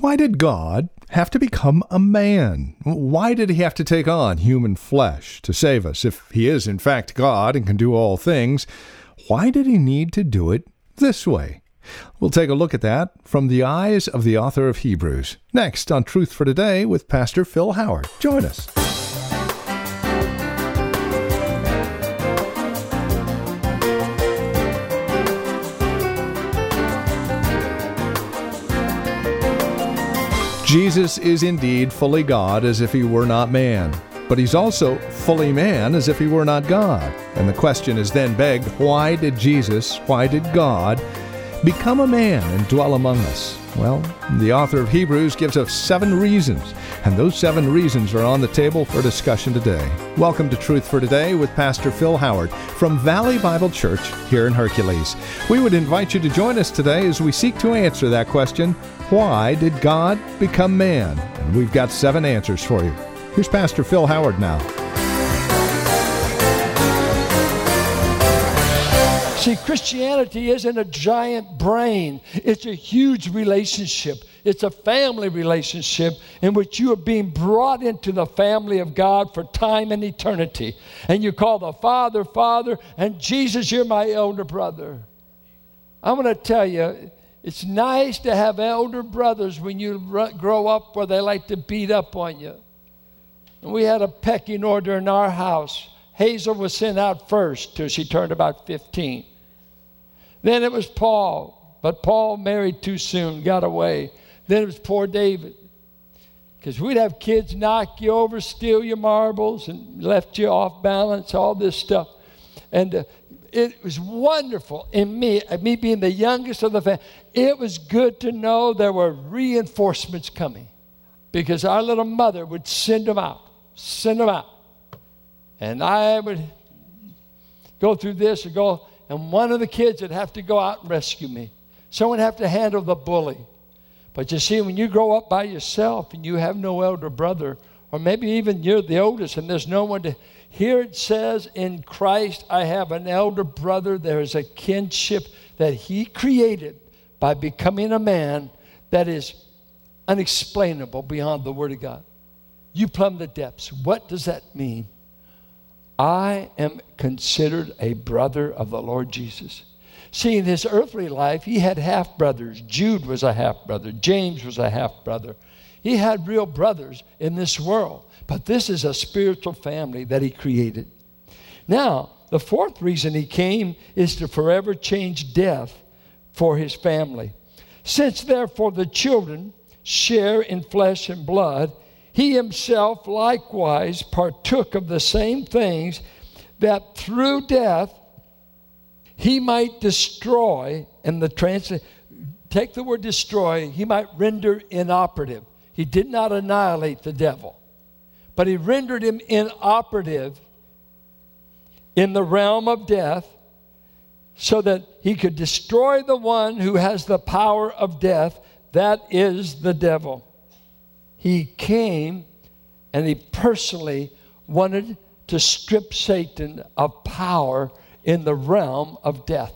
Why did God have to become a man? Why did he have to take on human flesh to save us? If he is, in fact, God and can do all things, why did he need to do it this way? We'll take a look at that from the eyes of the author of Hebrews. Next on Truth for Today with Pastor Phil Howard. Join us. Jesus is indeed fully God as if he were not man, but he's also fully man as if he were not God. And the question is then begged why did Jesus, why did God become a man and dwell among us? Well, the author of Hebrews gives us seven reasons, and those seven reasons are on the table for discussion today. Welcome to Truth for Today with Pastor Phil Howard from Valley Bible Church here in Hercules. We would invite you to join us today as we seek to answer that question why did God become man? And we've got seven answers for you. Here's Pastor Phil Howard now. See, Christianity isn't a giant brain, it's a huge relationship. It's a family relationship in which you are being brought into the family of God for time and eternity. And you call the Father, Father, and Jesus, you're my elder brother. I'm going to tell you, it's nice to have elder brothers when you grow up where they like to beat up on you. And we had a pecking order in our house. Hazel was sent out first till she turned about 15. Then it was Paul, but Paul married too soon, got away. Then it was poor David. Because we'd have kids knock you over, steal your marbles, and left you off balance, all this stuff. And uh, it was wonderful in me, uh, me being the youngest of the family. It was good to know there were reinforcements coming because our little mother would send them out, send them out. And I would go through this and go, and one of the kids would have to go out and rescue me. Someone would have to handle the bully. But you see, when you grow up by yourself and you have no elder brother, or maybe even you're the oldest and there's no one to. Here it says, In Christ I have an elder brother. There is a kinship that he created by becoming a man that is unexplainable beyond the Word of God. You plumb the depths. What does that mean? I am considered a brother of the Lord Jesus. See, in his earthly life, he had half brothers. Jude was a half brother, James was a half brother. He had real brothers in this world, but this is a spiritual family that he created. Now, the fourth reason he came is to forever change death for his family. Since therefore the children share in flesh and blood, he himself likewise partook of the same things that through death he might destroy and the trans take the word destroy he might render inoperative. He did not annihilate the devil but he rendered him inoperative in the realm of death so that he could destroy the one who has the power of death that is the devil he came and he personally wanted to strip Satan of power in the realm of death.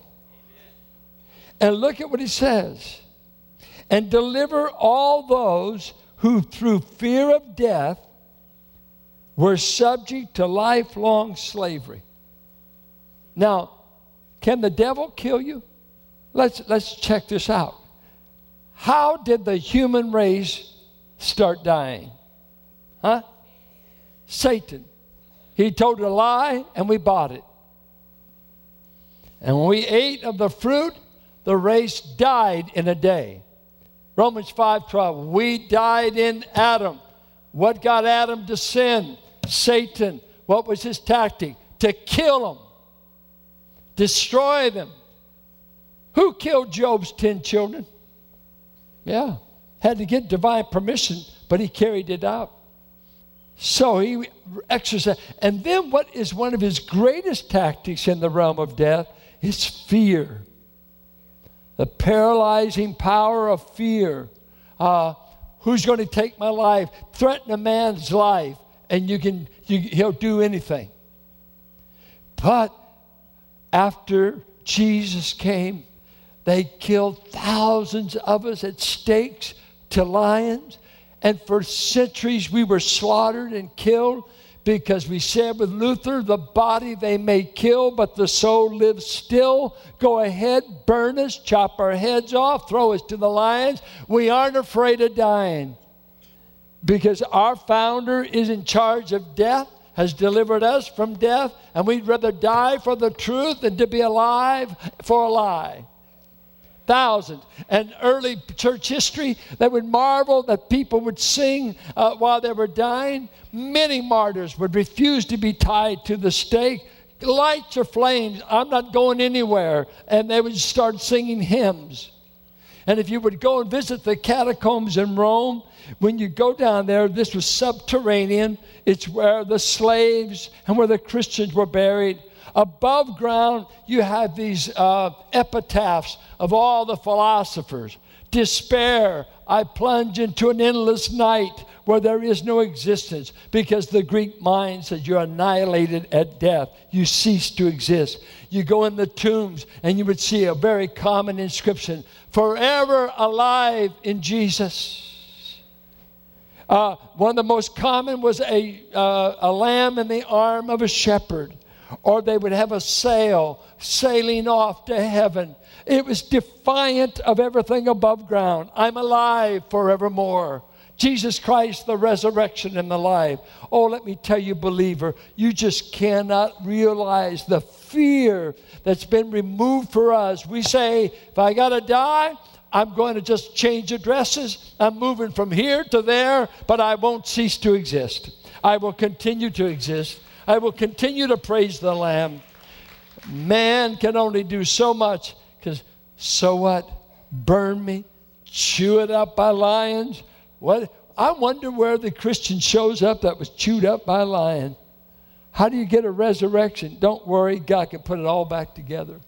And look at what he says and deliver all those who, through fear of death, were subject to lifelong slavery. Now, can the devil kill you? Let's, let's check this out. How did the human race start dying? Huh? Satan. He told a lie and we bought it. And when we ate of the fruit, the race died in a day. Romans 5:12. We died in Adam. What got Adam to sin? Satan. What was his tactic? To kill them. Destroy them. Who killed Job's 10 children? Yeah. Had to get divine permission, but he carried it out. So he exercised. And then, what is one of his greatest tactics in the realm of death is fear. The paralyzing power of fear. Uh, who's going to take my life? Threaten a man's life, and you can, you, he'll do anything. But after Jesus came, they killed thousands of us at stakes to lions. And for centuries we were slaughtered and killed because we said with Luther, the body they may kill, but the soul lives still. Go ahead, burn us, chop our heads off, throw us to the lions. We aren't afraid of dying because our founder is in charge of death, has delivered us from death, and we'd rather die for the truth than to be alive for a lie. Thousands. And early church history, they would marvel that people would sing uh, while they were dying. Many martyrs would refuse to be tied to the stake. Lights or flames, I'm not going anywhere. And they would start singing hymns. And if you would go and visit the catacombs in Rome, when you go down there, this was subterranean. It's where the slaves and where the Christians were buried. Above ground, you have these uh, epitaphs of all the philosophers. Despair, I plunge into an endless night where there is no existence because the Greek mind says you're annihilated at death. You cease to exist. You go in the tombs and you would see a very common inscription forever alive in Jesus. Uh, one of the most common was a, uh, a lamb in the arm of a shepherd or they would have a sail sailing off to heaven. It was defiant of everything above ground. I'm alive forevermore. Jesus Christ, the resurrection and the life. Oh, let me tell you, believer, you just cannot realize the fear that's been removed for us. We say, if I got to die, I'm going to just change addresses. I'm moving from here to there, but I won't cease to exist. I will continue to exist. I will continue to praise the Lamb. Man can only do so much because so what? Burn me, chew it up by lions. What? I wonder where the Christian shows up that was chewed up by a lion. How do you get a resurrection? Don't worry, God can put it all back together.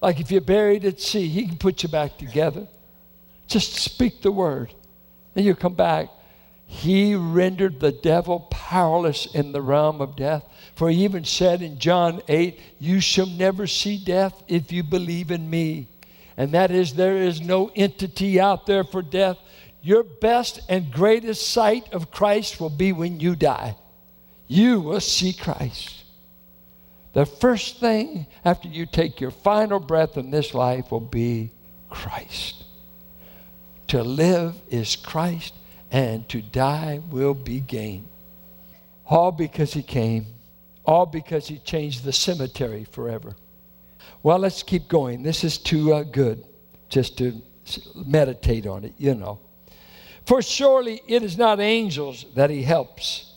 Like if you're buried at sea, He can put you back together. Just speak the word, and you come back. He rendered the devil powerless in the realm of death. For he even said in John 8, You shall never see death if you believe in me. And that is, there is no entity out there for death. Your best and greatest sight of Christ will be when you die. You will see Christ. The first thing after you take your final breath in this life will be Christ. To live is Christ and to die will be gain. All because he came, all because he changed the cemetery forever. Well, let's keep going. This is too uh, good just to meditate on it, you know. For surely it is not angels that he helps,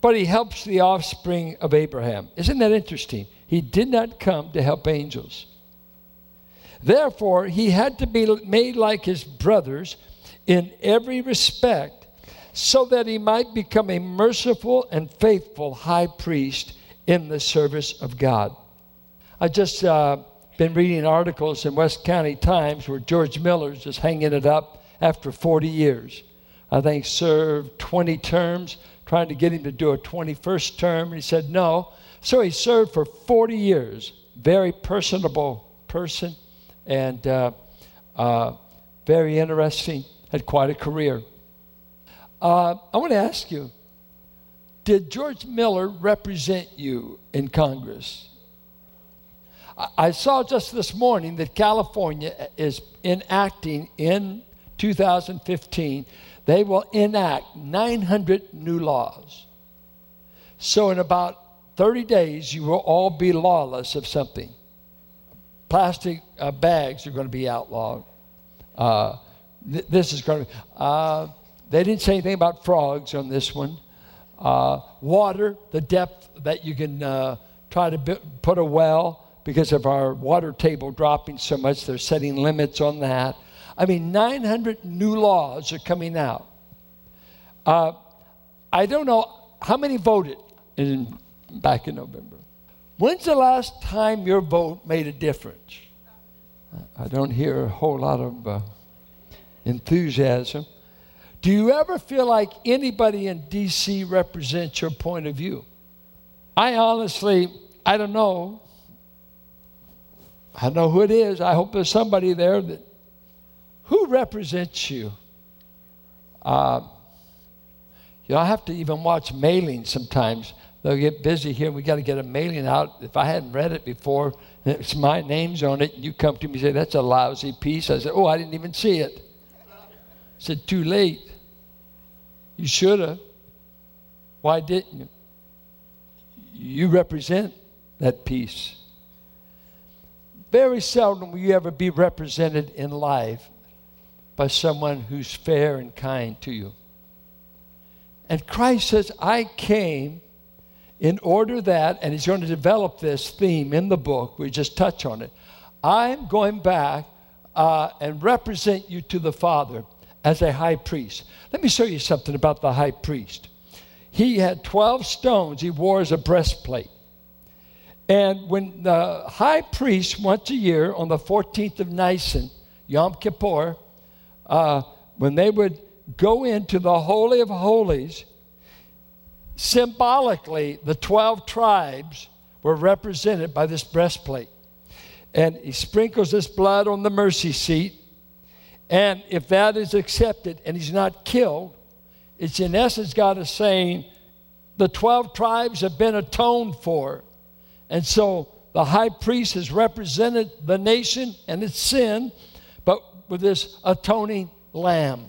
but he helps the offspring of Abraham. Isn't that interesting? He did not come to help angels. Therefore, he had to be made like his brothers in every respect so that he might become a merciful and faithful high priest in the service of God. I just uh, been reading articles in West County Times where George Miller's just hanging it up after 40 years. I think served 20 terms, trying to get him to do a 21st term. And he said no. So he served for 40 years. Very personable person and uh, uh, very interesting had quite a career. Uh, I want to ask you Did George Miller represent you in Congress? I, I saw just this morning that California is enacting in 2015, they will enact 900 new laws. So, in about 30 days, you will all be lawless of something. Plastic uh, bags are going to be outlawed. Uh, th- this is going to. Uh, they didn't say anything about frogs on this one. Uh, water, the depth that you can uh, try to b- put a well because of our water table dropping so much, they're setting limits on that. I mean, 900 new laws are coming out. Uh, I don't know how many voted in, back in November. When's the last time your vote made a difference? I don't hear a whole lot of uh, enthusiasm. Do you ever feel like anybody in D.C. represents your point of view? I honestly, I don't know. I don't know who it is. I hope there's somebody there that, who represents you? Uh, you know, I have to even watch mailing sometimes. They'll get busy here. We got to get a mailing out. If I hadn't read it before, it's my name's on it, And you come to me and say, That's a lousy piece. I said, Oh, I didn't even see it. Said, Too late. You should have. Why didn't you? You represent that piece. Very seldom will you ever be represented in life by someone who's fair and kind to you. And Christ says, I came in order that, and he's going to develop this theme in the book, we just touch on it. I'm going back uh, and represent you to the Father as a high priest. Let me show you something about the high priest. He had 12 stones he wore as a breastplate. And when the high priest, once a year on the 14th of Nisan, Yom Kippur, uh, when they would go into the Holy of Holies, symbolically, the 12 tribes were represented by this breastplate. And he sprinkles this blood on the mercy seat. And if that is accepted and he's not killed, it's in essence God is saying the 12 tribes have been atoned for. And so the high priest has represented the nation and its sin, but with this atoning lamb.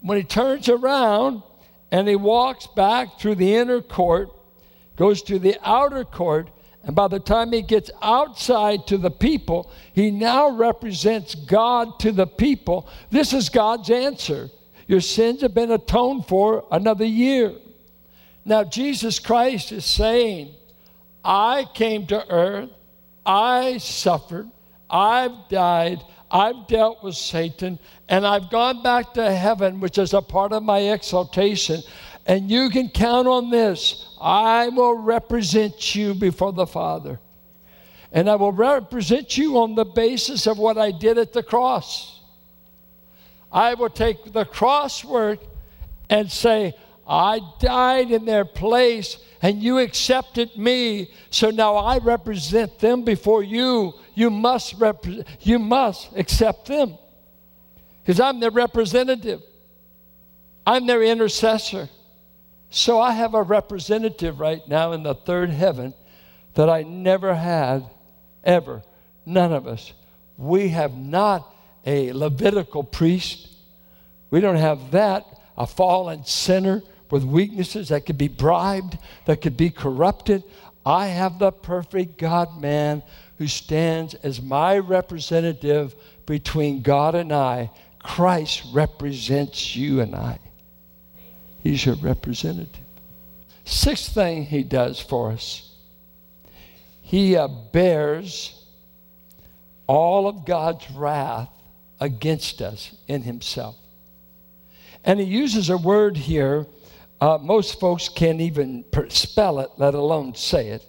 When he turns around and he walks back through the inner court, goes to the outer court, and by the time he gets outside to the people, he now represents God to the people. This is God's answer. Your sins have been atoned for another year. Now, Jesus Christ is saying, I came to earth, I suffered, I've died, I've dealt with Satan, and I've gone back to heaven, which is a part of my exaltation. And you can count on this I will represent you before the Father. And I will represent you on the basis of what I did at the cross. I will take the cross work and say, I died in their place and you accepted me. So now I represent them before you. You must, rep- you must accept them because I'm their representative, I'm their intercessor. So I have a representative right now in the third heaven that I never had ever. None of us. We have not a Levitical priest. We don't have that, a fallen sinner with weaknesses that could be bribed, that could be corrupted. I have the perfect God man who stands as my representative between God and I. Christ represents you and I. He's your representative. Sixth thing he does for us he uh, bears all of God's wrath against us in himself. And he uses a word here uh, most folks can't even spell it, let alone say it.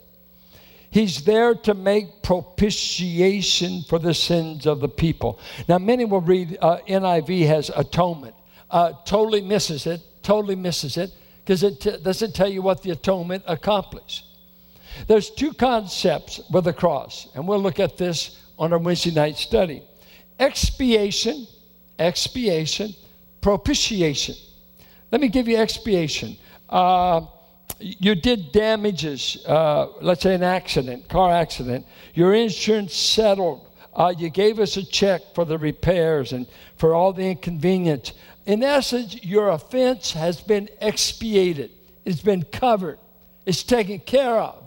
He's there to make propitiation for the sins of the people. Now, many will read uh, NIV has atonement. Uh, totally misses it, totally misses it, because it t- doesn't tell you what the atonement accomplished. There's two concepts with the cross, and we'll look at this on our Wednesday night study expiation, expiation, propitiation. Let me give you expiation. Uh, you did damages, uh, let's say an accident, car accident. Your insurance settled. Uh, you gave us a check for the repairs and for all the inconvenience. In essence, your offense has been expiated, it's been covered, it's taken care of.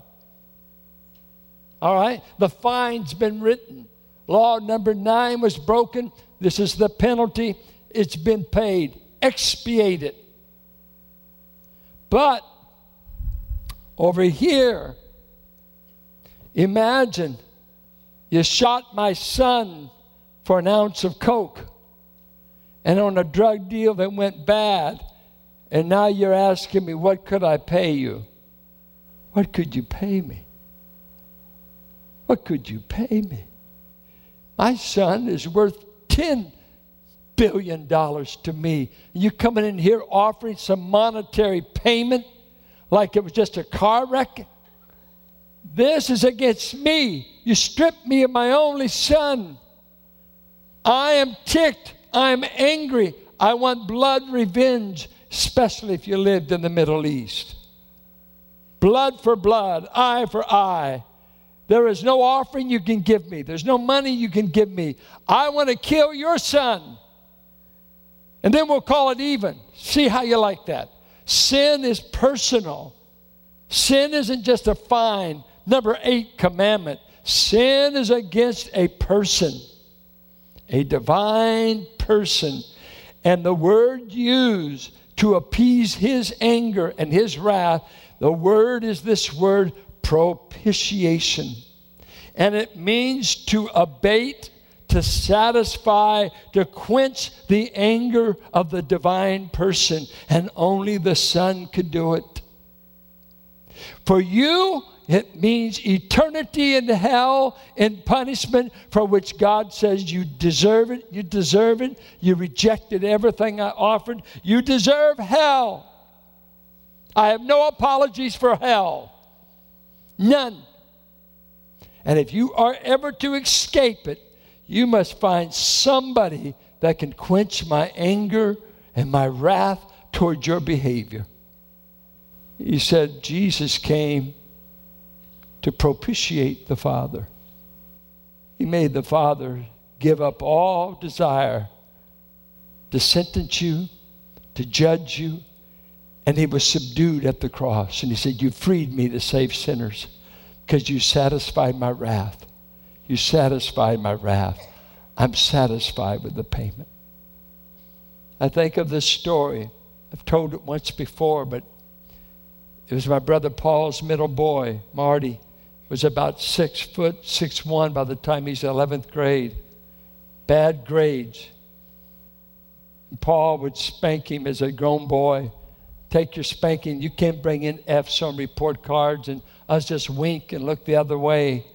All right? The fine's been written. Law number nine was broken. This is the penalty. It's been paid, expiated. But over here, imagine you shot my son for an ounce of coke and on a drug deal that went bad, and now you're asking me, what could I pay you? What could you pay me? What could you pay me? My son is worth 10 billion dollars to me. You coming in here offering some monetary payment like it was just a car wreck? This is against me. You stripped me of my only son. I am ticked. I'm angry. I want blood revenge, especially if you lived in the Middle East. Blood for blood, eye for eye. There is no offering you can give me. There's no money you can give me. I want to kill your son. And then we'll call it even. See how you like that. Sin is personal. Sin isn't just a fine. Number eight commandment sin is against a person, a divine person. And the word used to appease his anger and his wrath, the word is this word propitiation. And it means to abate, to satisfy, to quench the anger of the divine person. And only the Son could do it. For you, it means eternity in hell in punishment for which God says you deserve it, you deserve it, you rejected everything I offered, you deserve hell. I have no apologies for hell. None. And if you are ever to escape it, you must find somebody that can quench my anger and my wrath toward your behavior. He said Jesus came to propitiate the Father. He made the Father give up all desire to sentence you, to judge you, and he was subdued at the cross. And he said, You freed me to save sinners because you satisfied my wrath. You satisfied my wrath. I'm satisfied with the payment. I think of this story. I've told it once before, but it was my brother Paul's middle boy, Marty, was about six foot, six one by the time he's 11th grade. Bad grades. Paul would spank him as a grown boy. Take your spanking. You can't bring in F's on report cards. And us just wink and look the other way.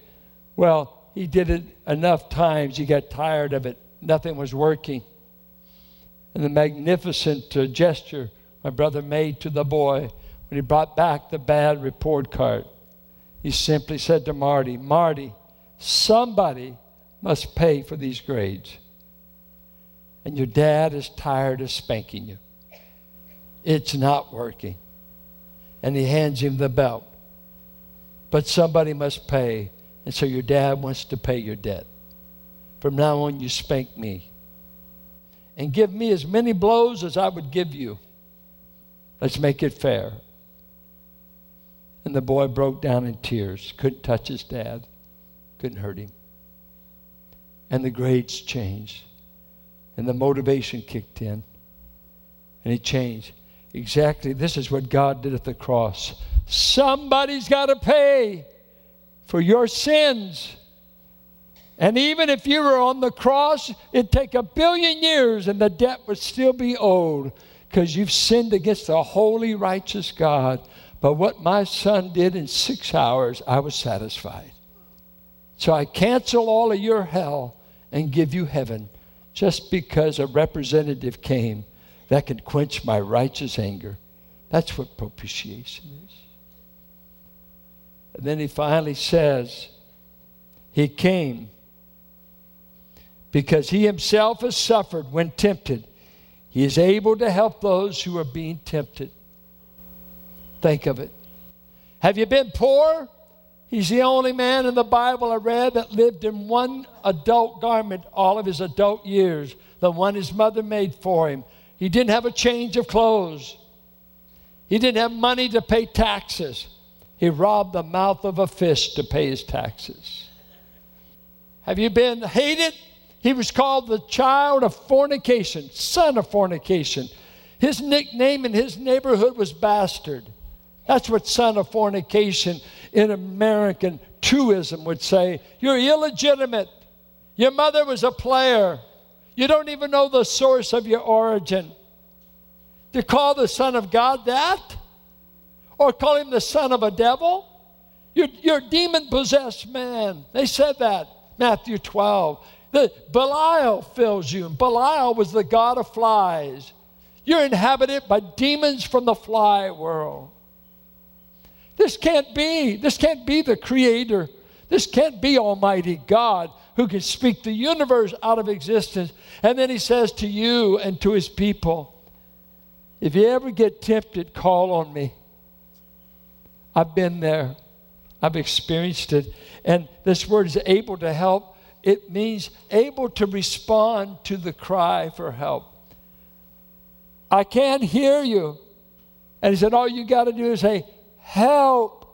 Well, he did it enough times. He got tired of it. Nothing was working. And the magnificent uh, gesture my brother made to the boy when he brought back the bad report card. He simply said to Marty, Marty, somebody must pay for these grades. And your dad is tired of spanking you. It's not working. And he hands him the belt. But somebody must pay. And so your dad wants to pay your debt. From now on, you spank me. And give me as many blows as I would give you. Let's make it fair. And the boy broke down in tears, couldn't touch his dad, couldn't hurt him. And the grades changed, and the motivation kicked in, and he changed. Exactly, this is what God did at the cross. Somebody's got to pay for your sins. And even if you were on the cross, it'd take a billion years and the debt would still be owed because you've sinned against the holy, righteous God. But what my son did in six hours, I was satisfied. So I cancel all of your hell and give you heaven just because a representative came that can quench my righteous anger. That's what propitiation is. And then he finally says, He came because he himself has suffered when tempted. He is able to help those who are being tempted. Think of it. Have you been poor? He's the only man in the Bible I read that lived in one adult garment all of his adult years, the one his mother made for him. He didn't have a change of clothes. He didn't have money to pay taxes. He robbed the mouth of a fish to pay his taxes. Have you been hated? He was called the child of fornication, son of fornication. His nickname in his neighborhood was Bastard. That's what son of fornication in American truism would say. You're illegitimate. Your mother was a player. You don't even know the source of your origin. To call the Son of God that? Or call him the son of a devil? You're, you're demon possessed man. They said that, Matthew 12. The, Belial fills you. Belial was the god of flies. You're inhabited by demons from the fly world. This can't be. This can't be the Creator. This can't be Almighty God. who can speak the universe out of existence. And then he says to you and to his people, if you ever get tempted, call on me. I've been there. I've experienced it. And this word is able to help. It means able to respond to the cry for help. I can't hear you. And he said, All you got to do is say, Help.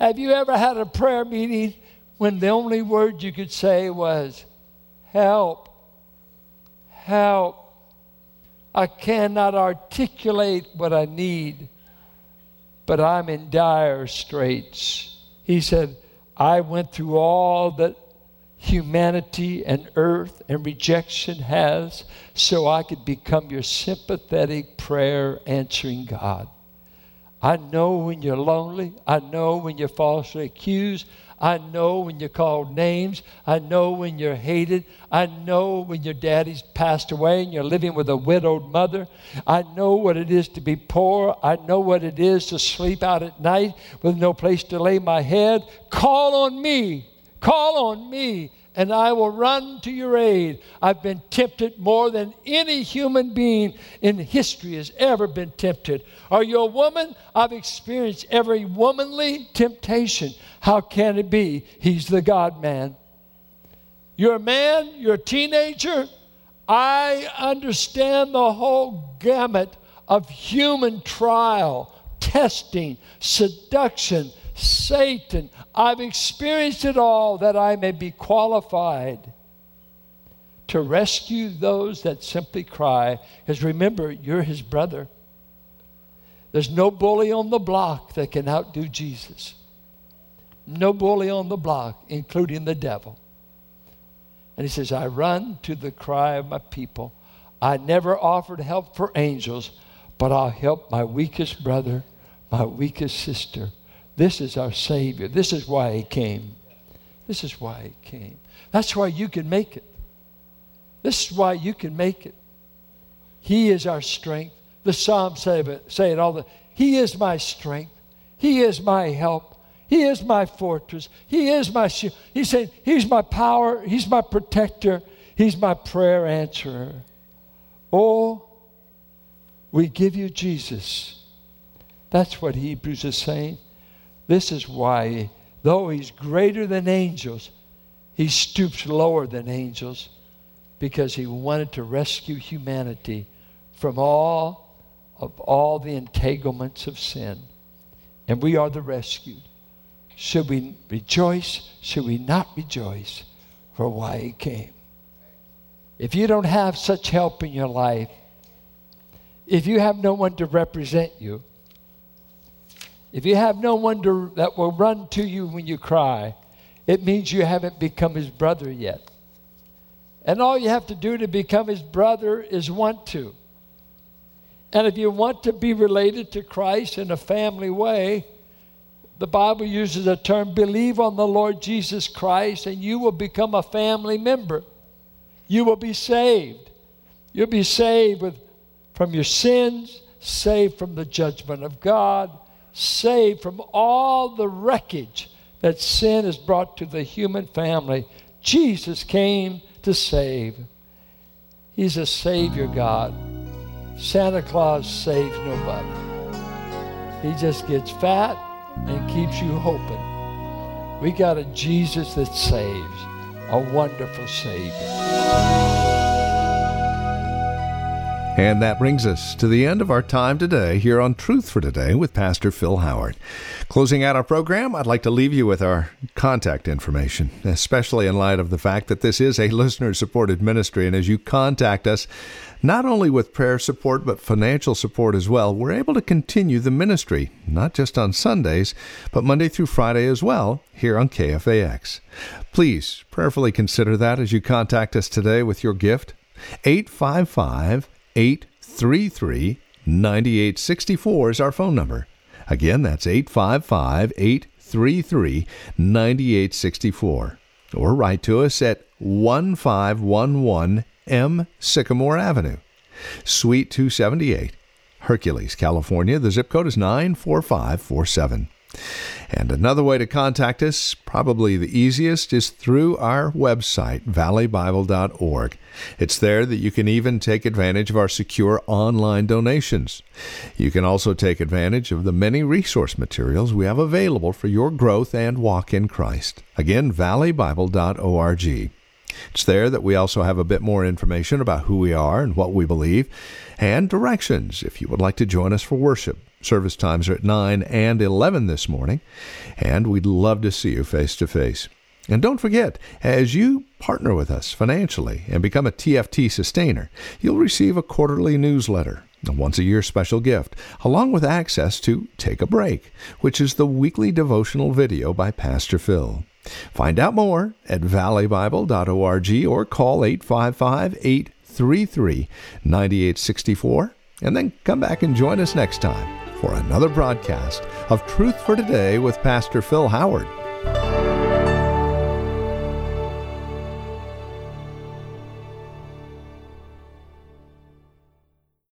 Have you ever had a prayer meeting when the only word you could say was, Help? Help. I cannot articulate what I need, but I'm in dire straits. He said, I went through all that humanity and earth and rejection has so I could become your sympathetic prayer answering God. I know when you're lonely. I know when you're falsely accused. I know when you're called names. I know when you're hated. I know when your daddy's passed away and you're living with a widowed mother. I know what it is to be poor. I know what it is to sleep out at night with no place to lay my head. Call on me. Call on me and I will run to your aid. I've been tempted more than any human being in history has ever been tempted. Are you a woman? I've experienced every womanly temptation. How can it be? He's the God man. You're a man, you're a teenager. I understand the whole gamut of human trial, testing, seduction, Satan. I've experienced it all that I may be qualified to rescue those that simply cry. Because remember, you're his brother. There's no bully on the block that can outdo Jesus. No bully on the block, including the devil. And he says, I run to the cry of my people. I never offered help for angels, but I'll help my weakest brother, my weakest sister, this is our Savior. This is why He came. This is why He came. That's why you can make it. This is why you can make it. He is our strength. The Psalms say it, say it all the He is my strength. He is my help. He is my fortress. He is my shield. He's my power. He's my protector. He's my prayer answerer. Oh, we give you Jesus. That's what Hebrews is saying. This is why, though he's greater than angels, he stoops lower than angels because he wanted to rescue humanity from all of all the entanglements of sin. And we are the rescued. Should we rejoice? Should we not rejoice for why he came? If you don't have such help in your life, if you have no one to represent you, if you have no one to, that will run to you when you cry, it means you haven't become his brother yet. And all you have to do to become his brother is want to. And if you want to be related to Christ in a family way, the Bible uses the term believe on the Lord Jesus Christ and you will become a family member. You will be saved. You'll be saved with, from your sins, saved from the judgment of God saved from all the wreckage that sin has brought to the human family. Jesus came to save. He's a Savior God. Santa Claus saves nobody. He just gets fat and keeps you hoping. We got a Jesus that saves, a wonderful Savior. And that brings us to the end of our time today here on Truth for Today with Pastor Phil Howard. Closing out our program, I'd like to leave you with our contact information, especially in light of the fact that this is a listener supported ministry. And as you contact us, not only with prayer support, but financial support as well, we're able to continue the ministry, not just on Sundays, but Monday through Friday as well, here on KFAX. Please prayerfully consider that as you contact us today with your gift. 855 833 9864 is our phone number. Again, that's 855 833 9864. Or write to us at 1511 M Sycamore Avenue, Suite 278, Hercules, California. The zip code is 94547. And another way to contact us, probably the easiest, is through our website, valleybible.org. It's there that you can even take advantage of our secure online donations. You can also take advantage of the many resource materials we have available for your growth and walk in Christ. Again, valleybible.org. It's there that we also have a bit more information about who we are and what we believe, and directions if you would like to join us for worship. Service times are at 9 and 11 this morning, and we'd love to see you face to face. And don't forget, as you partner with us financially and become a TFT sustainer, you'll receive a quarterly newsletter, a once a year special gift, along with access to Take a Break, which is the weekly devotional video by Pastor Phil. Find out more at valleybible.org or call 855 833 9864 and then come back and join us next time for another broadcast of Truth for Today with Pastor Phil Howard.